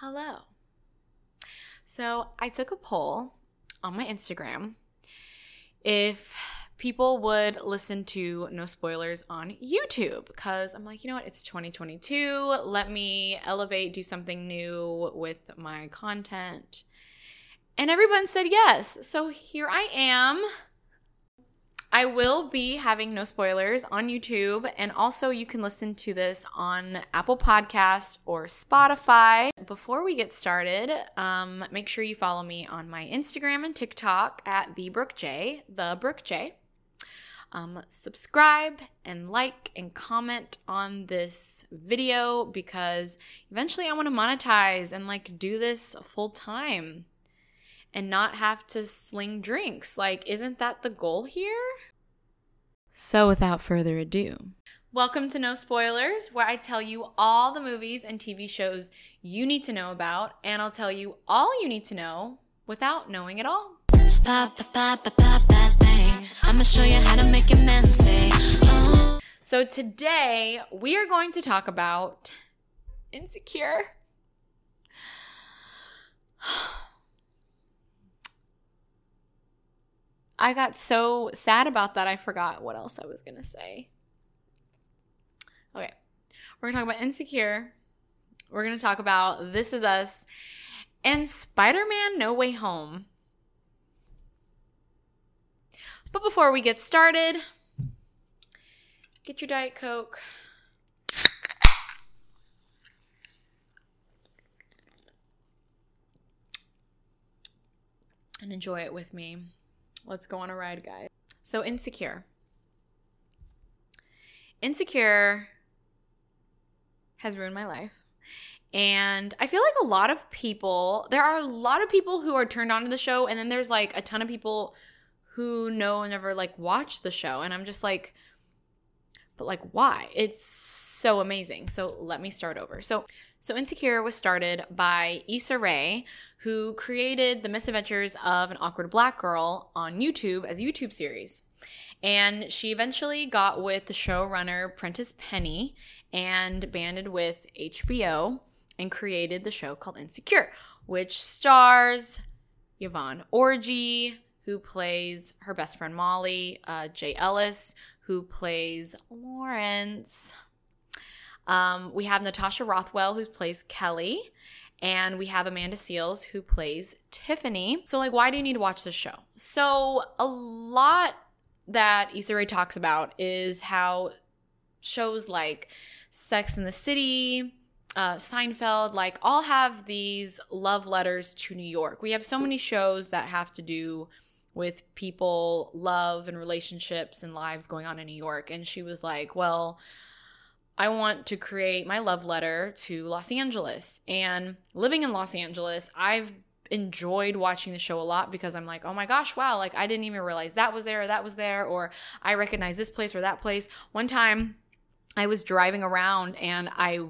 Hello. So, I took a poll on my Instagram if people would listen to No Spoilers on YouTube because I'm like, you know what? It's 2022. Let me elevate, do something new with my content. And everyone said yes. So here I am. I will be having no spoilers on YouTube, and also you can listen to this on Apple Podcasts or Spotify. Before we get started, um, make sure you follow me on my Instagram and TikTok at the Brooke J, the Brooke J. Um, subscribe and like and comment on this video because eventually I want to monetize and like do this full time and not have to sling drinks. Like, isn't that the goal here? So, without further ado, welcome to No Spoilers, where I tell you all the movies and TV shows you need to know about, and I'll tell you all you need to know without knowing it all. Pop, pop, pop, pop that thing. I'ma show you how to make a man say, oh. So, today we are going to talk about Insecure. I got so sad about that, I forgot what else I was going to say. Okay, we're going to talk about Insecure. We're going to talk about This Is Us and Spider Man No Way Home. But before we get started, get your Diet Coke. And enjoy it with me. Let's go on a ride, guys. So, Insecure. Insecure has ruined my life. And I feel like a lot of people, there are a lot of people who are turned on to the show, and then there's like a ton of people who know and never like watch the show. And I'm just like, but like why? It's so amazing. So let me start over. So so Insecure was started by Issa Rae, who created the misadventures of an awkward black girl on YouTube as a YouTube series. And she eventually got with the showrunner Prentice Penny and banded with HBO and created the show called Insecure, which stars Yvonne Orji, who plays her best friend Molly, uh, Jay Ellis, who plays Lawrence. Um, we have Natasha Rothwell, who plays Kelly, and we have Amanda Seales, who plays Tiffany. So, like, why do you need to watch this show? So, a lot that Issa Rae talks about is how shows like Sex in the City, uh, Seinfeld, like, all have these love letters to New York. We have so many shows that have to do with people, love, and relationships and lives going on in New York. And she was like, well, I want to create my love letter to Los Angeles. And living in Los Angeles, I've enjoyed watching the show a lot because I'm like, oh my gosh, wow, like I didn't even realize that was there or that was there, or I recognize this place or that place. One time I was driving around and I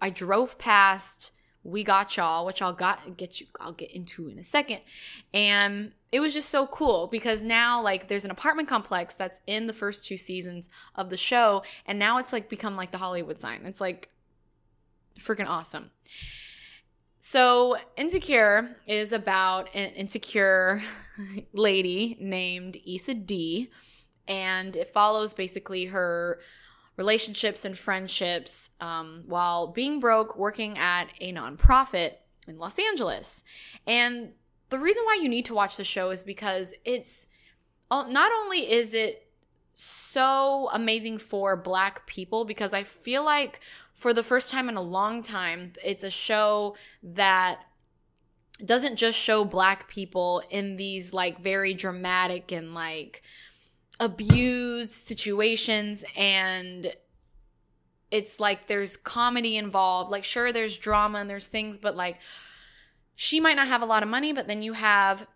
I drove past We Got Y'all, which I'll got get you I'll get into in a second. And it was just so cool because now like there's an apartment complex that's in the first two seasons of the show and now it's like become like the hollywood sign it's like freaking awesome so insecure is about an insecure lady named Issa Dee and it follows basically her relationships and friendships um, while being broke working at a nonprofit in los angeles. And the reason why you need to watch the show is because it's uh, not only is it so amazing for black people because I feel like for the first time in a long time it's a show that doesn't just show black people in these like very dramatic and like abused situations and it's like there's comedy involved. Like sure there's drama and there's things but like she might not have a lot of money, but then you have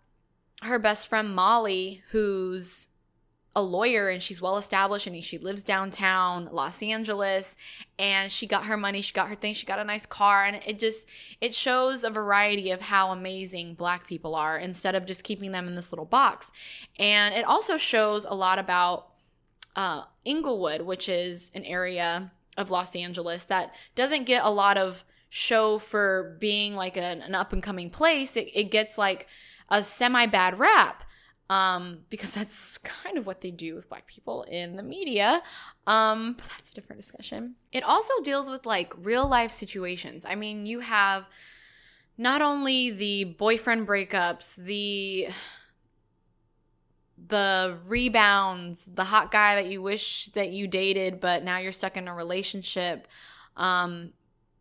her best friend Molly, who's a lawyer and she's well established and she lives downtown Los Angeles and she got her money, she got her things, she got a nice car and it just it shows a variety of how amazing black people are instead of just keeping them in this little box. And it also shows a lot about uh Inglewood, which is an area of Los Angeles that doesn't get a lot of show for being like an, an up and coming place, it, it gets like a semi bad rap um, because that's kind of what they do with black people in the media. Um, but that's a different discussion. It also deals with like real life situations. I mean, you have not only the boyfriend breakups, the the rebounds, the hot guy that you wish that you dated, but now you're stuck in a relationship. Um,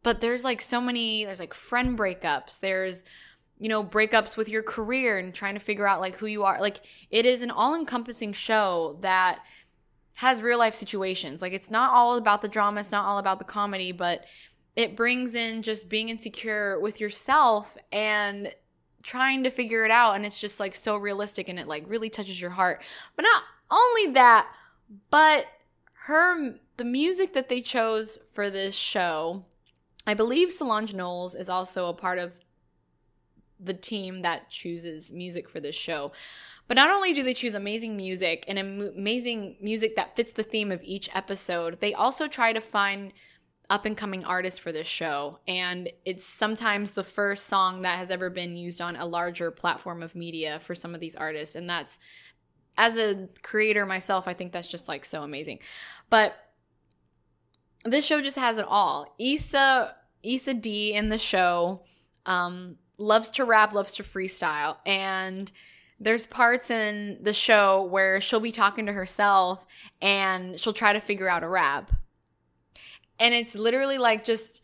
but there's like so many, there's like friend breakups, there's, you know, breakups with your career and trying to figure out like who you are. Like it is an all encompassing show that has real life situations. Like it's not all about the drama, it's not all about the comedy, but it brings in just being insecure with yourself and trying to figure it out and it's just like so realistic and it like really touches your heart. But not only that, but her the music that they chose for this show, I believe Solange Knowles is also a part of the team that chooses music for this show. But not only do they choose amazing music and amazing music that fits the theme of each episode, they also try to find up and coming artists for this show. And it's sometimes the first song that has ever been used on a larger platform of media for some of these artists. And that's, as a creator myself, I think that's just like so amazing. But this show just has it all. Issa, Issa Dee in the show, um, loves to rap, loves to freestyle. And there's parts in the show where she'll be talking to herself and she'll try to figure out a rap and it's literally like just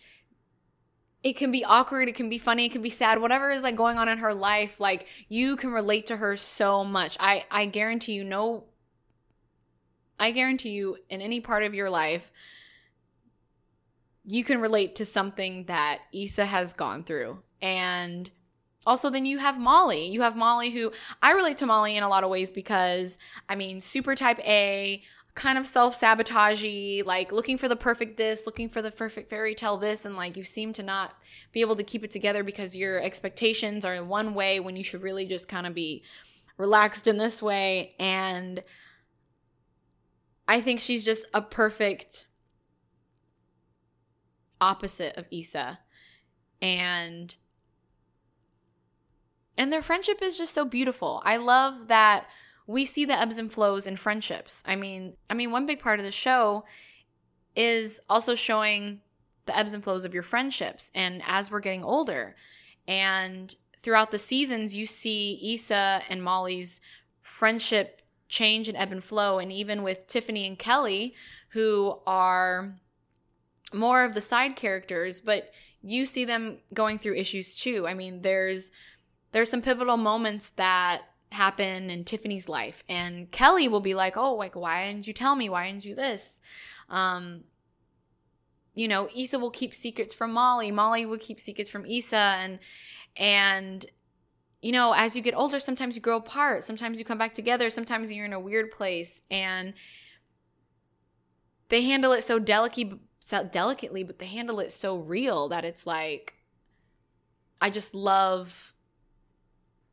it can be awkward, it can be funny, it can be sad, whatever is like going on in her life, like you can relate to her so much. I I guarantee you no I guarantee you in any part of your life you can relate to something that Issa has gone through. And also then you have Molly. You have Molly who I relate to Molly in a lot of ways because I mean super type A, kind of self-sabotagey like looking for the perfect this looking for the perfect fairy tale this and like you seem to not be able to keep it together because your expectations are in one way when you should really just kind of be relaxed in this way and i think she's just a perfect opposite of Issa and and their friendship is just so beautiful i love that we see the ebbs and flows in friendships. I mean, I mean one big part of the show is also showing the ebbs and flows of your friendships and as we're getting older and throughout the seasons you see Issa and Molly's friendship change and ebb and flow and even with Tiffany and Kelly who are more of the side characters but you see them going through issues too. I mean, there's there's some pivotal moments that happen in Tiffany's life. And Kelly will be like, oh, like, why didn't you tell me? Why didn't you this? Um, you know, Issa will keep secrets from Molly. Molly will keep secrets from Issa. And, and, you know, as you get older, sometimes you grow apart. Sometimes you come back together. Sometimes you're in a weird place. And they handle it so delicately, so delicately, but they handle it so real that it's like, I just love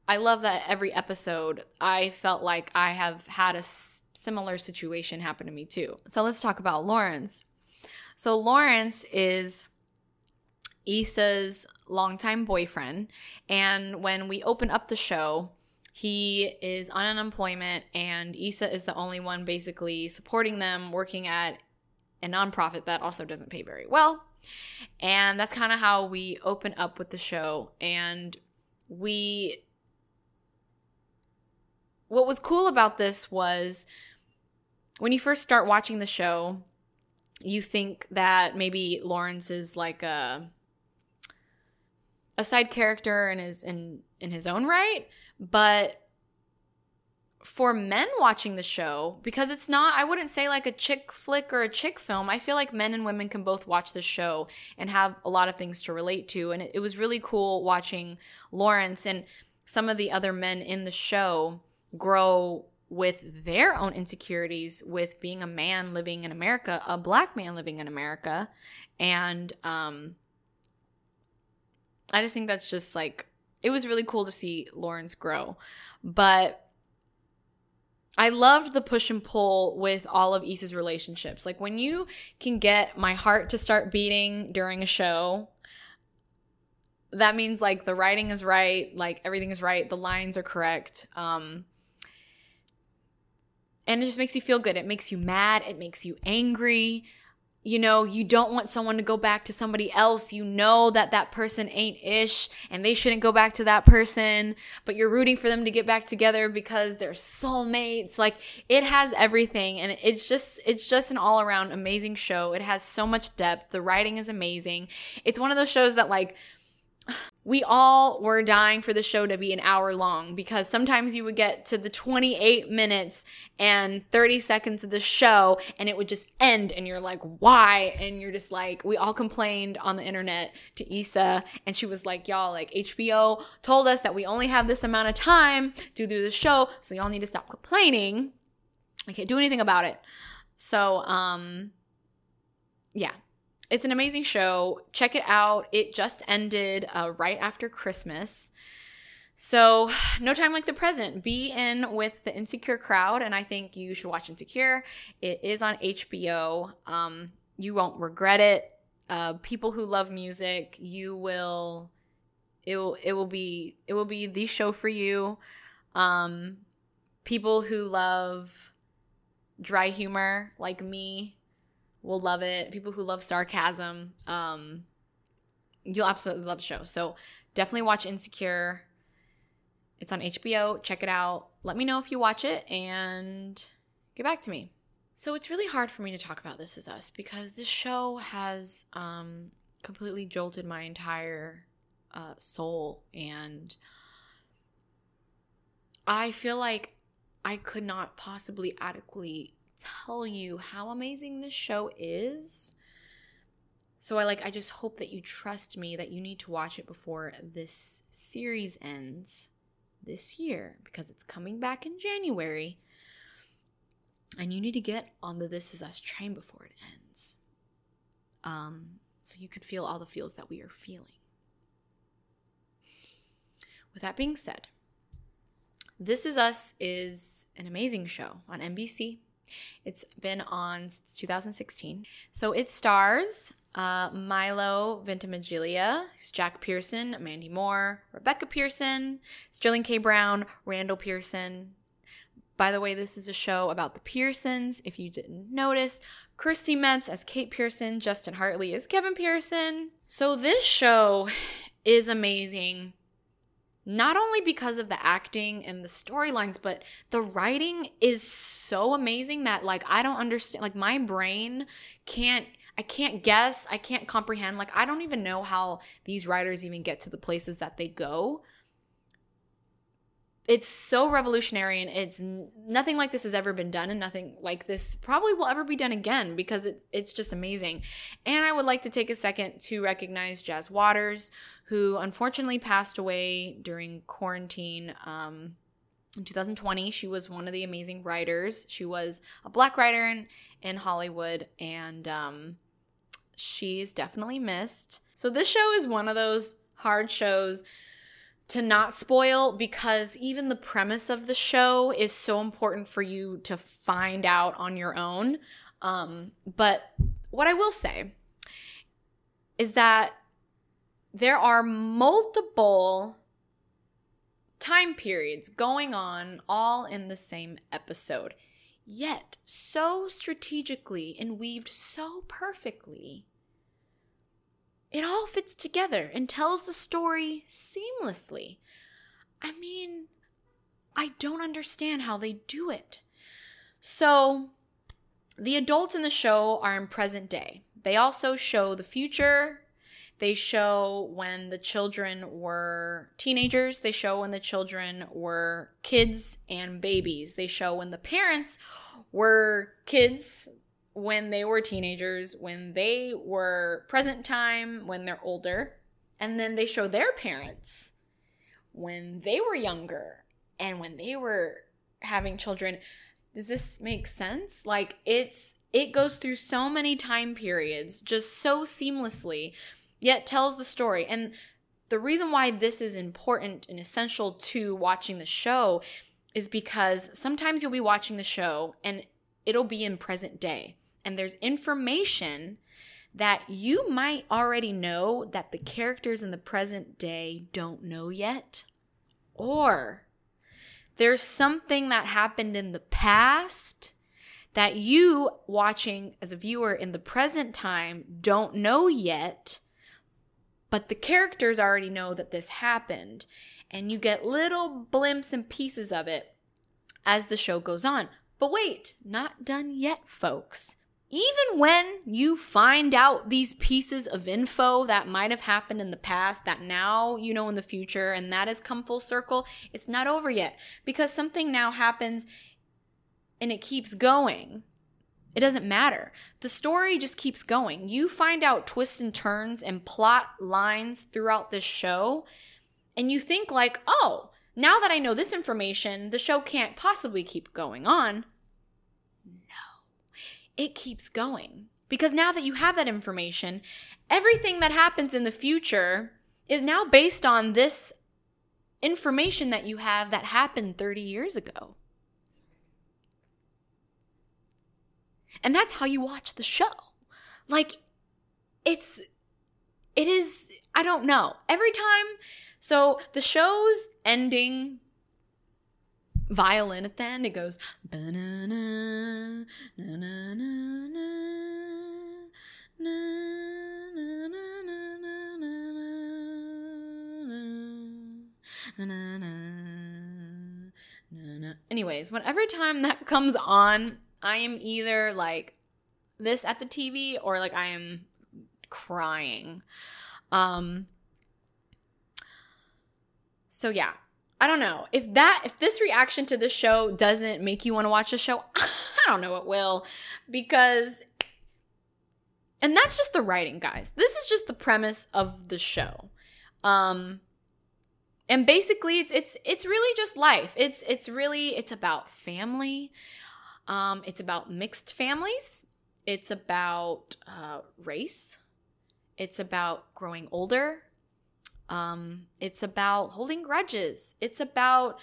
I love that every episode I felt like I have had a s- similar situation happen to me too. So let's talk about Lawrence. So Lawrence is Issa's longtime boyfriend, and when we open up the show, he is on unemployment, and Issa is the only one basically supporting them, working at a nonprofit that also doesn't pay very well. And that's kind of how we open up with the show. And we what was cool about this was when you first start watching the show, you think that maybe Lawrence is like a a side character and is in in his own right, but for men watching the show, because it's not, I wouldn't say like a chick flick or a chick film. I feel like men and women can both watch the show and have a lot of things to relate to. And it, it was really cool watching Lawrence and some of the other men in the show grow with their own insecurities with being a man living in America, a black man living in America. And um I just think that's just like it was really cool to see Lawrence grow. But I loved the push and pull with all of Issa's relationships. Like when you can get my heart to start beating during a show, that means like the writing is right, like everything is right, the lines are correct. Um and it just makes you feel good. It makes you mad, it makes you angry. You know, you don't want someone to go back to somebody else. You know that that person ain't ish and they shouldn't go back to that person, but you're rooting for them to get back together because they're soulmates. Like it has everything and it's just it's just an all-around amazing show. It has so much depth. The writing is amazing. It's one of those shows that like we all were dying for the show to be an hour long because sometimes you would get to the 28 minutes and 30 seconds of the show and it would just end and you're like why? And you're just like we all complained on the internet to Issa and she was like y'all like HBO told us that we only have this amount of time to do the show so y'all need to stop complaining. I can't do anything about it. So um yeah it's an amazing show. Check it out. It just ended uh, right after Christmas. So, no time like the present. Be in with the Insecure crowd, and I think you should watch Insecure. It is on HBO. Um, you won't regret it. Uh, people who love music, you will. It will. It will be. It will be the show for you. Um, people who love dry humor, like me, will love it. People who love sarcasm, um, you'll absolutely love the show. So definitely watch Insecure. It's on HBO. Check it out. Let me know if you watch it and get back to me. So it's really hard for me to talk about This Is Us because this show has um, completely jolted my entire uh, soul, and I feel like I could not possibly adequately tell you how amazing this show is. So I like I just hope that you trust me that you need to watch it before this series ends this year because it's coming back in January. And you need to get on the This Is Us train before it ends. Um, so you could feel all the feels that we are feeling. With that being said, This Is Us is an amazing show on NBC. It's been on since 2016. So it stars uh, Milo Ventimiglia, Jack Pearson, Mandy Moore, Rebecca Pearson, Sterling K. Brown, Randall Pearson. By the way, this is a show about the Pearsons. If you didn't notice, Chrissy Metz as Kate Pearson, Justin Hartley as Kevin Pearson. So this show is amazing not only because of the acting and the storylines, but the writing is so amazing that like I don't understand like my brain can't I can't guess, I can't comprehend. Like I don't even know how these writers even get to the places that they go. It's so revolutionary and it's nothing like this has ever been done and nothing like this probably will ever be done again because it's it's just amazing. And I would like to take a second to recognize Jas Waters who unfortunately passed away during quarantine um, in 2020. She was one of the amazing writers. She was a black writer in, in Hollywood, and um, she's definitely missed. So, this show is one of those hard shows to not spoil because even the premise of the show is so important for you to find out on your own. Um, but what I will say is that there are multiple time periods going on all in the same episode, yet so strategically and weaved so perfectly. It all fits together and tells the story seamlessly. I mean, I don't understand how they do it. So, the adults in the show are in present day. They also show the future, they show when the children were teenagers. They show when the children were kids and babies. They show when the parents were kids, when they were teenagers, when they were present time, when they're older. And then they show their parents when they were younger and when they were having children. Does this make sense? Like it's it goes through so many time periods just so seamlessly yet tells the story. And the reason why this is important and essential to watching the show is because sometimes you'll be watching the show and it'll be in present day and there's information that you might already know that the characters in the present day don't know yet. Or there's something that happened in the past that you watching as a viewer in the present time don't know yet, but the characters already know that this happened. And you get little blimps and pieces of it as the show goes on. But wait, not done yet, folks. Even when you find out these pieces of info that might have happened in the past that now you know in the future and that has come full circle, it's not over yet because something now happens and it keeps going. It doesn't matter. The story just keeps going. You find out twists and turns and plot lines throughout this show, and you think, like, oh, now that I know this information, the show can't possibly keep going on. It keeps going. Because now that you have that information, everything that happens in the future is now based on this information that you have that happened 30 years ago. And that's how you watch the show. Like, it's, it is, I don't know. Every time, so the show's ending violin at the end, it goes, na-na-na, na-na-na-na, Anyways, when every time that comes on, I am either like this at the TV or like I am crying. Um So yeah, I don't know. If that if this reaction to the show doesn't make you want to watch the show, I don't know what will because and that's just the writing, guys. This is just the premise of the show. Um and basically it's it's it's really just life. It's it's really it's about family. Um, it's about mixed families. It's about uh, race. It's about growing older. Um, it's about holding grudges. It's about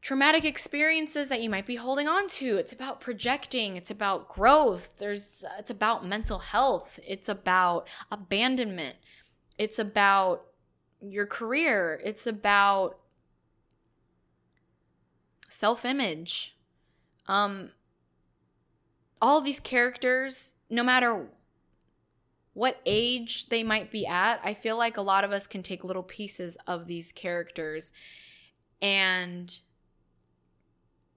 traumatic experiences that you might be holding on to. It's about projecting. It's about growth. There's it's about mental health. It's about abandonment. It's about your career. It's about self-image. Um, all these characters, no matter what age they might be at, I feel like a lot of us can take little pieces of these characters and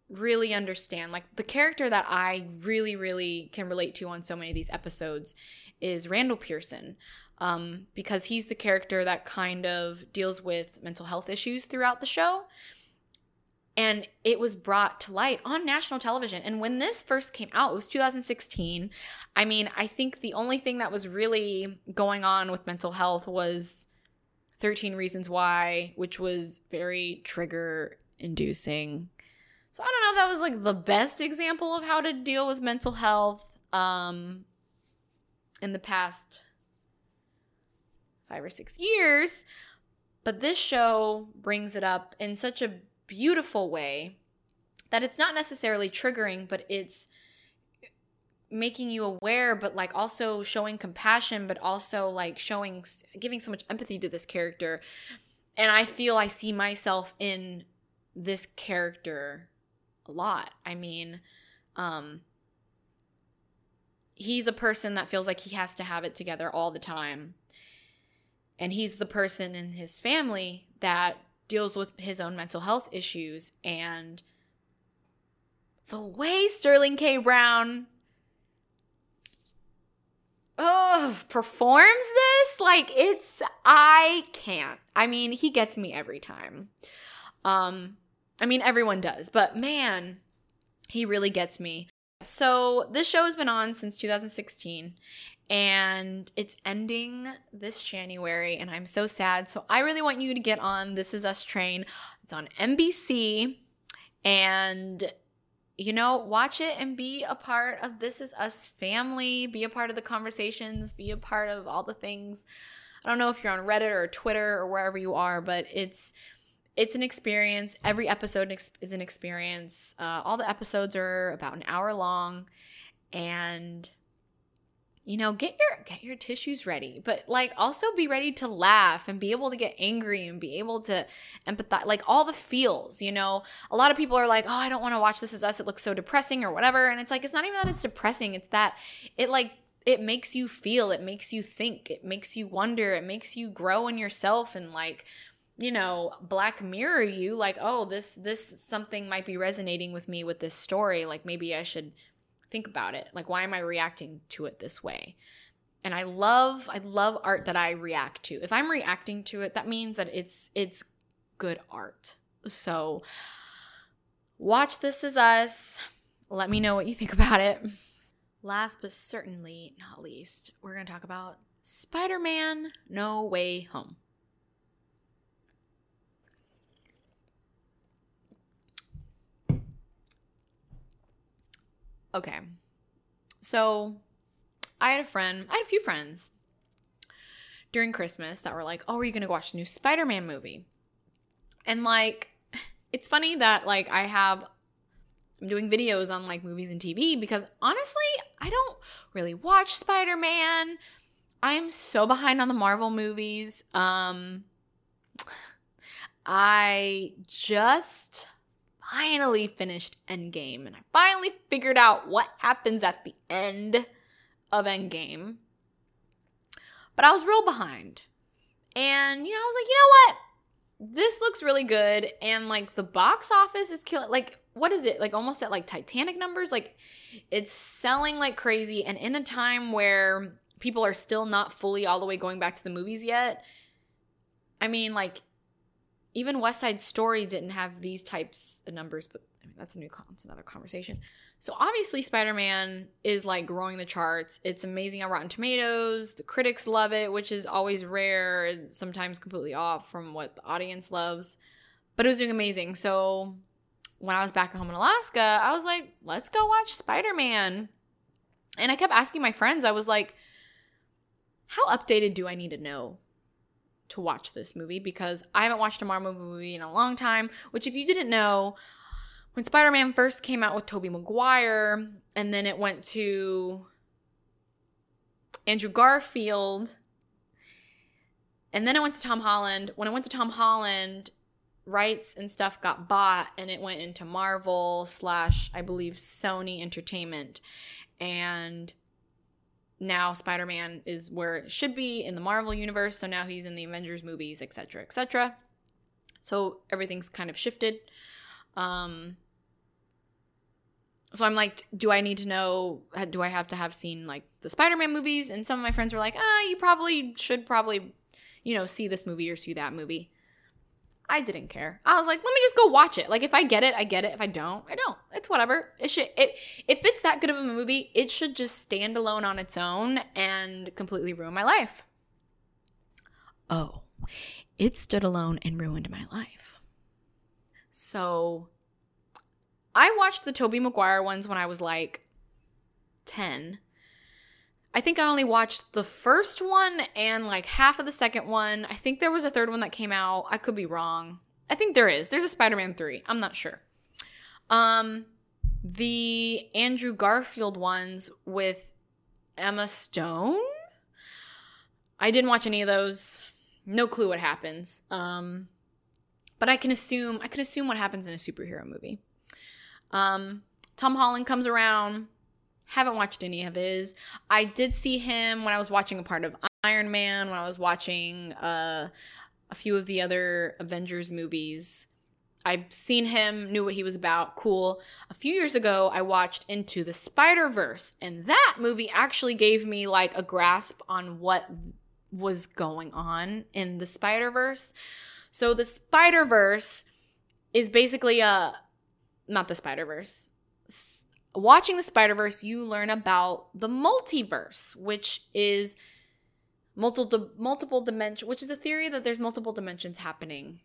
really understand. Like the character that I really, really can relate to on so many of these episodes is Randall Pearson. Um, because he's the character that kind of deals with mental health issues throughout the show and it was brought to light on national television. And when this first came out, it was 2016. I mean, I think the only thing that was really going on with mental health was 13 Reasons Why, which was very trigger inducing. So I don't know if that was like the best example of how to deal with mental health um, in the past five or six years. But this show brings it up in such a beautiful way that it's not necessarily triggering, but it's making you aware, but like also showing compassion, but also like showing, giving so much empathy to this character. And I feel I see myself in this character a lot. I mean, um, he's a person that feels like he has to have it together all the time. And he's the person in his family that deals with his own mental health issues and the way Sterling K. Brown oh performs this like it's I can't. I mean, he gets me every time. Um I mean everyone does, but man, he really gets me. So, this show has been on since 2016 and it's ending this January, and I'm so sad. So I really want you to get on This Is Us train. It's on NBC, and you know, watch it and be a part of This Is Us family, be a part of the conversations, be a part of all the things. I don't know if you're on Reddit or Twitter or wherever you are, but it's it's an experience. Every episode is an experience. Uh, all the episodes are about an hour long, and you know, get your get your tissues ready, but like also be ready to laugh and be able to get angry and be able to empathize, like all the feels, you know. A lot of people are like, "Oh, I don't want to watch This Is Us. It looks so depressing or whatever." And it's like it's not even that it's depressing, it's that it like it makes you feel, it makes you think, it makes you wonder, it makes you grow in yourself and like you know black mirror you like oh this this something might be resonating with me with this story like maybe i should think about it. Like why am i reacting to it this way? And i love i love art that i react to. If i'm reacting to it that means that it's it's good art. So watch this is us. Let me know what you think about it. Last but certainly not least we're to talk about spider-man no way home Okay. So I had a friend, I had a few friends during Christmas that were like, "Oh, are you going to watch the new Spider-Man movie?" And like it's funny that like I have I'm doing videos on like movies and TV because honestly, I don't really watch Spider-Man. I'm so behind on the Marvel movies. Um I just finally finished Endgame and I finally figured out what happens at the end of Endgame. But I was real behind. And, you know, I was like, you know what? This looks really good. And, like, the box office is killing. Like, what is it? Like, almost at like Titanic numbers? Like, it's selling like crazy. And in a time where people are still not fully all the way going back to the movies yet, I mean, like, even West Side Story didn't have these types of numbers, but I mean, that's a new that's another conversation. So obviously Spider-Man is like growing the charts. It's amazing on Rotten Tomatoes. The critics love it, which is always rare sometimes completely off from what the audience loves. But it was doing amazing. So when I was back at home in Alaska, I was like, let's go watch Spider-Man. And I kept asking my friends, I was like, how updated do I need to know to watch this movie because I haven't watched a Marvel movie in a long time. Which, if you didn't know, when Spider Man first came out with Tobey Maguire, and then it went to Andrew Garfield, and then it went to Tom Holland. When it went to Tom Holland, rights and stuff got bought, and it went into Marvel slash, I believe, Sony Entertainment. And now Spider-Man is where it should be in the Marvel universe, so now he's in the Avengers movies, etc., etc. So everything's kind of shifted. Um so I'm like, do I need to know? Do I have to have seen like the Spider-Man movies? And some of my friends were like, ah, you probably should probably, you know, see this movie or see that movie. I didn't care. I was like, let me just go watch it. Like if I get it, I get it. If I don't, I don't. It's whatever. It should it if it's that good of a movie, it should just stand alone on its own and completely ruin my life. Oh, it stood alone and ruined my life. So I watched the Tobey Maguire ones when I was like 10 I think I only watched the first one and like half of the second one. I think there was a third one that came out. I could be wrong. I think there is. There's a Spider-Man 3. I'm not sure. Um the Andrew Garfield ones with Emma Stone? I didn't watch any of those. No clue what happens. Um but I can assume I can assume what happens in a superhero movie. Um Tom Holland comes around haven't watched any of his. I did see him when I was watching a part of Iron Man, when I was watching uh, a few of the other Avengers movies. I've seen him, knew what he was about. Cool. A few years ago, I watched Into the Spider Verse, and that movie actually gave me like a grasp on what was going on in the Spider Verse. So, the Spider Verse is basically a not the Spider Verse watching the Spider Verse, you learn about the multiverse, which is multiple multiple dimension, which is a theory that there's multiple dimensions happening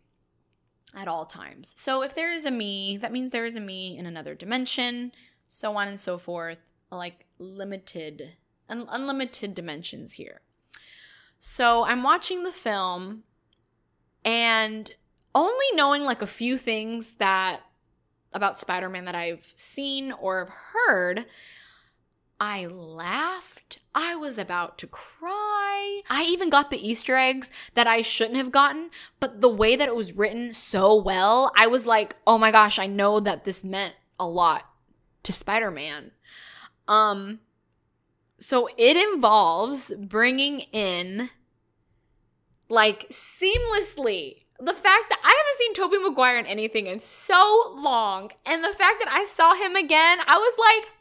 at all times. So if there is a me, that means there is a me in another dimension, so on and so forth. Like limited, un- unlimited dimensions here. So I'm watching the film, and only knowing like a few things that about Spider Man that I've seen or have heard, I laughed. I was about to cry. I even got the Easter eggs that I shouldn't have gotten, but the way that it was written so well, I was like, "Oh my gosh, I know that this meant a lot to Spider-Man." Um so it involves bringing in like seamlessly the fact that I haven't seen Tobey Maguire in anything in so long, and the fact that I saw him again, I was like,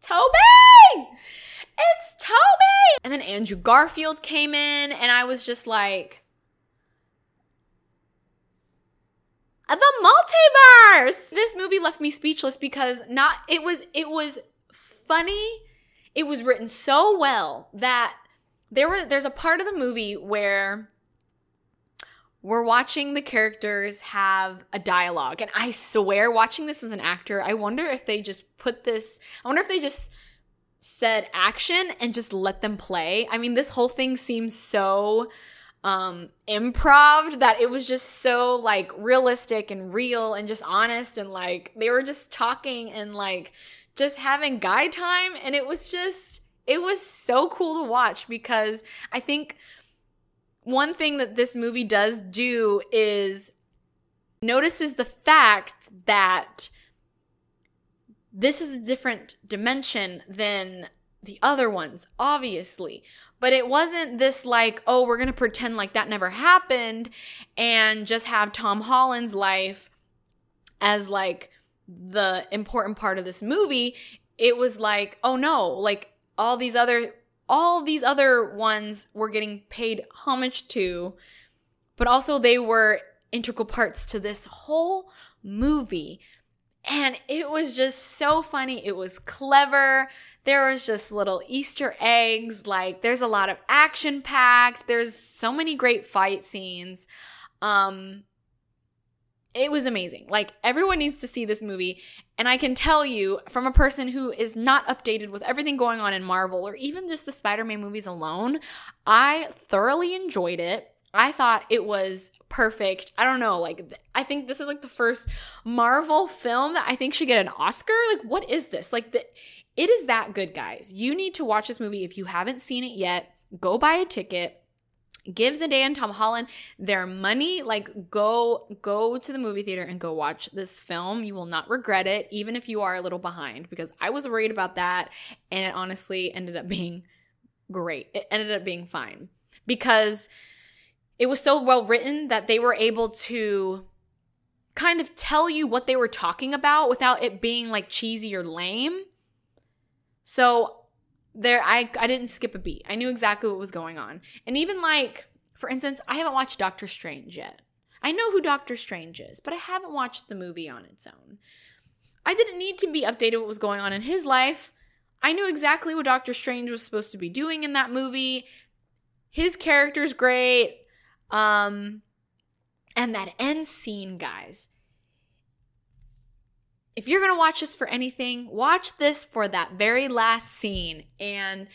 Tobey! It's Tobey! And then Andrew Garfield came in, and I was just like, the multiverse! This movie left me speechless because not, it was, it was funny. It was written so well that there were, there's a part of the movie where we're watching the characters have a dialogue. And I swear, watching this as an actor, I wonder if they just put this, I wonder if they just said action and just let them play. I mean, this whole thing seems so um improv that it was just so like realistic and real and just honest and like they were just talking and like just having guy time and it was just it was so cool to watch because I think one thing that this movie does do is notices the fact that this is a different dimension than the other ones, obviously. But it wasn't this like, oh, we're going to pretend like that never happened and just have Tom Holland's life as like the important part of this movie. It was like, oh no, like all these other all these other ones were getting paid homage to, but also they were integral parts to this whole movie. And it was just so funny. It was clever. There was just little Easter eggs. Like there's a lot of action packed. There's so many great fight scenes. Um it was amazing. Like everyone needs to see this movie. And I can tell you from a person who is not updated with everything going on in Marvel or even just the Spider Man movies alone, I thoroughly enjoyed it. I thought it was perfect. I don't know, like, I think this is like the first Marvel film that I think should get an Oscar. Like, what is this? Like, the, it is that good, guys. You need to watch this movie if you haven't seen it yet. Go buy a ticket give Zendaya and Tom Holland their money. Like go go to the movie theater and go watch this film. You will not regret it, even if you are a little behind, because I was worried about that, and it honestly ended up being great. It ended up being fine because it was so well written that they were able to kind of tell you what they were talking about without it being like cheesy or lame. So there I I didn't skip a beat. I knew exactly what was going on. And even like for instance, I haven't watched Doctor Strange yet. I know who Doctor Strange is, but I haven't watched the movie on its own. I didn't need to be updated what was going on in his life. I knew exactly what Doctor Strange was supposed to be doing in that movie. His character's great. Um and that end scene, guys if you're to watch this for anything, watch this for that very last scene. And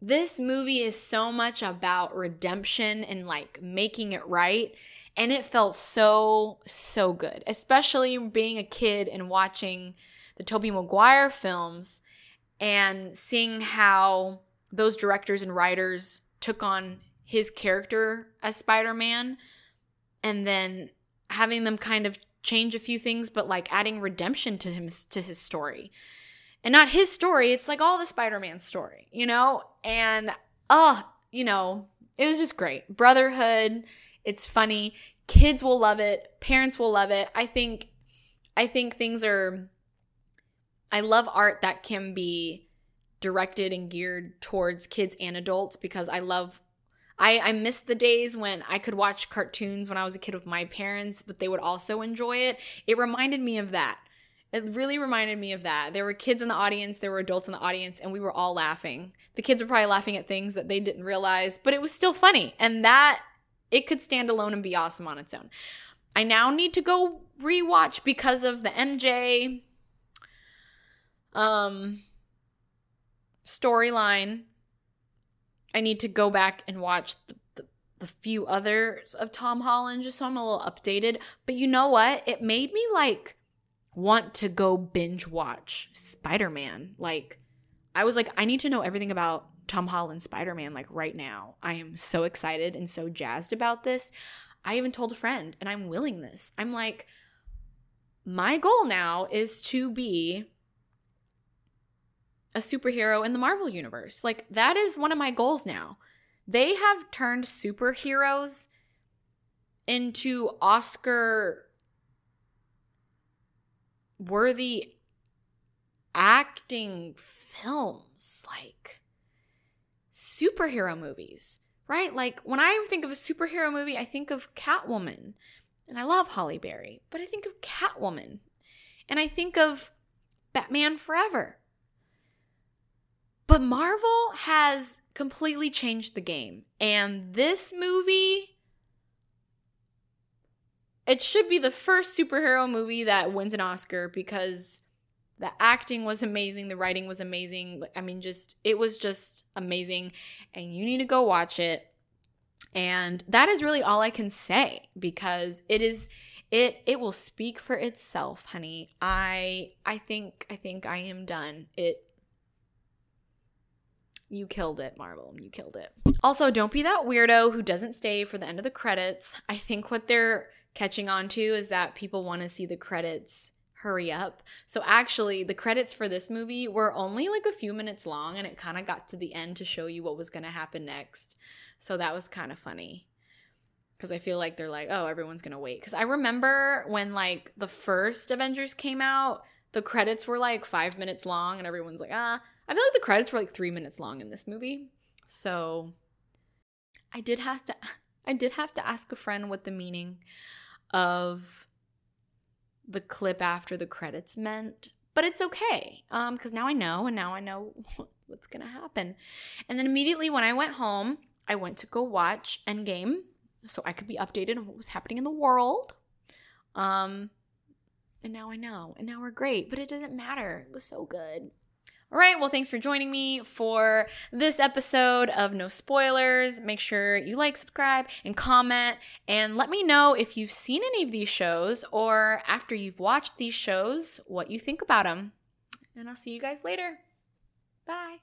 this movie is so much about redemption and like making it right. And it felt so, so good, especially being a kid and watching the Tobey Maguire films and seeing how those directors and writers took on his character as Spider Man and then having them kind of change a few things, but like adding redemption to him to his story. And not his story, it's like all the Spider-Man story, you know? And oh, you know, it was just great. Brotherhood, it's funny. Kids will love it, parents will love it. I think I think things are I love art that can be directed and geared towards kids and adults because I love I, I miss the days when I could watch cartoons when I was a kid with my parents, but they would also enjoy it. It reminded me of that. It really reminded me of that. There were kids in the audience, there were adults in the audience, and we were all laughing. The kids were probably laughing at things that they didn't realize, but it was still funny. And that, it could stand alone and be awesome on its own. I now need to go rewatch because of the MJ um storyline I need to go back and watch the, the, the few others of Tom Holland just so I'm a little updated. But you know what? It made me like want to go binge watch Spider Man. Like, I was like, I need to know everything about Tom Holland Spider Man like right now. I am so excited and so jazzed about this. I even told a friend, and I'm willing this. I'm like, my goal now is to be a superhero in the Marvel universe. Like, that is one of my goals now. They have turned superheroes into Oscar worthy acting films. Like, superhero movies, right? Like when I think of a superhero movie, I think of Catwoman. And I love Halle Berry, but I think of Catwoman. And I think of Batman Forever. But Marvel has completely changed the game. And this movie, it should be the first superhero movie that wins an Oscar because the acting was amazing the writing was amazing. I mean just it was just amazing. And you need to go watch it. And that is really all i can say because it is it it will speak for itself honey. I i think i think i am done. It you killed it, Marvel. You killed it. Also, don't be that weirdo who doesn't stay for the end of the credits. I think what they're catching on to is that people want to see the credits hurry up. So actually, the credits for this movie were only like a few minutes long and it kind of got to the end to show you what was going to happen next. So that was kind of funny. Cuz I feel like they're like, "Oh, everyone's going to wait." Cuz I remember when like the first Avengers came out, the credits were like 5 minutes long and everyone's like, "Ah, I feel like the credits were like 3 minutes long in this movie." So I did have to I did have to ask a friend what the meaning of the clip after the credits meant, but it's okay um because now I know and now I know what's gonna happen. And then immediately when I went home, I went to go watch Endgame so I could be updated on what was happening in the world. Um, and now I know, and now we're great, but it doesn't matter. It was so good. All right, well, thanks for joining me for this episode of No Spoilers. Make sure you like, subscribe, and comment, and let me know if you've seen any of these shows or after you've watched these shows, what you think about them. And I'll see you guys later. Bye.